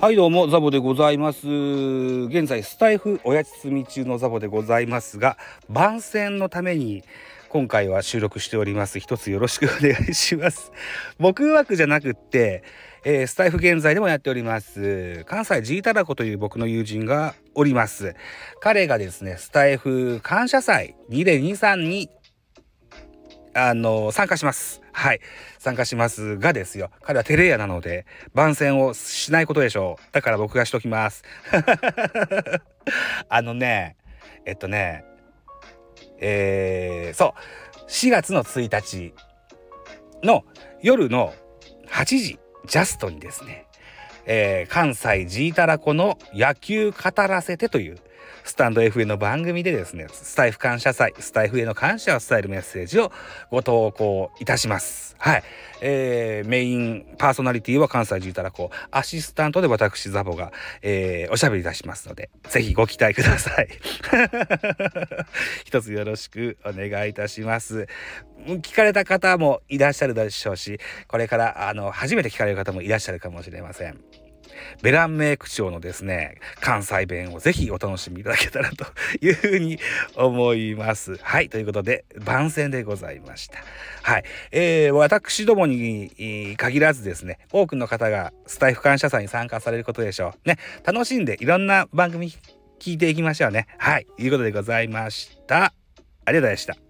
はいどうもザボでございます。現在スタイフおやつみ中のザボでございますが番宣のために今回は収録しております。一つよろしくお願いします。僕枠じゃなくってえー、スタイフ現在でもやっております。関西 G タラコという僕の友人がおります。彼がですねスタイフ感謝祭2023にあの参加します。はい。参加しますがですよ。彼はテレアなので番宣をしないことでしょう。だから僕がしときます。あのねえっとねえー、そう。4月の1日の夜の8時ジャストにですね、えー、関西ジータラコの野球語らせてというスタンド FM の番組でですね、スタイフ感謝祭、スタイフへの感謝を伝えるメッセージをご投稿いたします。はい。えー、メインパーソナリティは関西ジータラコ、アシスタントで私ザボが、えー、おしゃべりいたしますので、ぜひご期待ください。一つよろしくお願いいたします。聞かれた方もいらっしゃるでしょうし、これからあの初めて聞かれる方もいらっしゃるかもしれません。ベランメイク長のですね、関西弁をぜひお楽しみいただけたらというふうに思います。はい、ということで、番宣でございました。はい、えー、私どもに限らずですね、多くの方がスタイフ感謝祭に参加されることでしょう。ね、楽しんでいろんな番組聞いていきましょうね。はい、ということでございました。ありがとうございました。